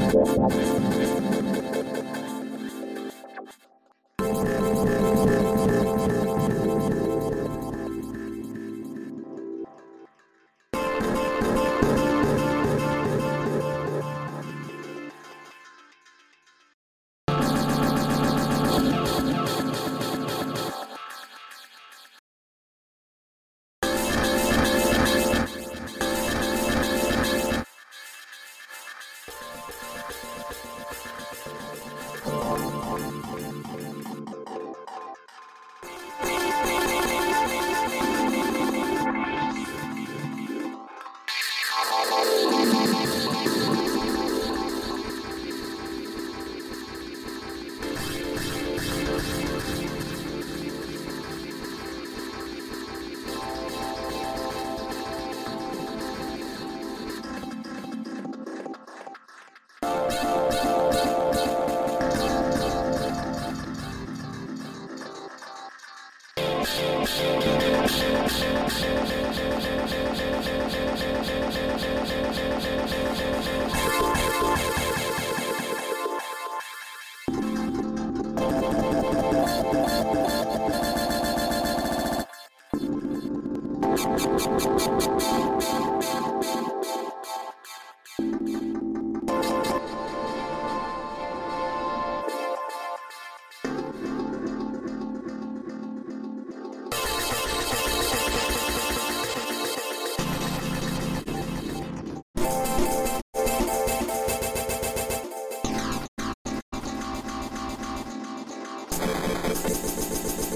っ。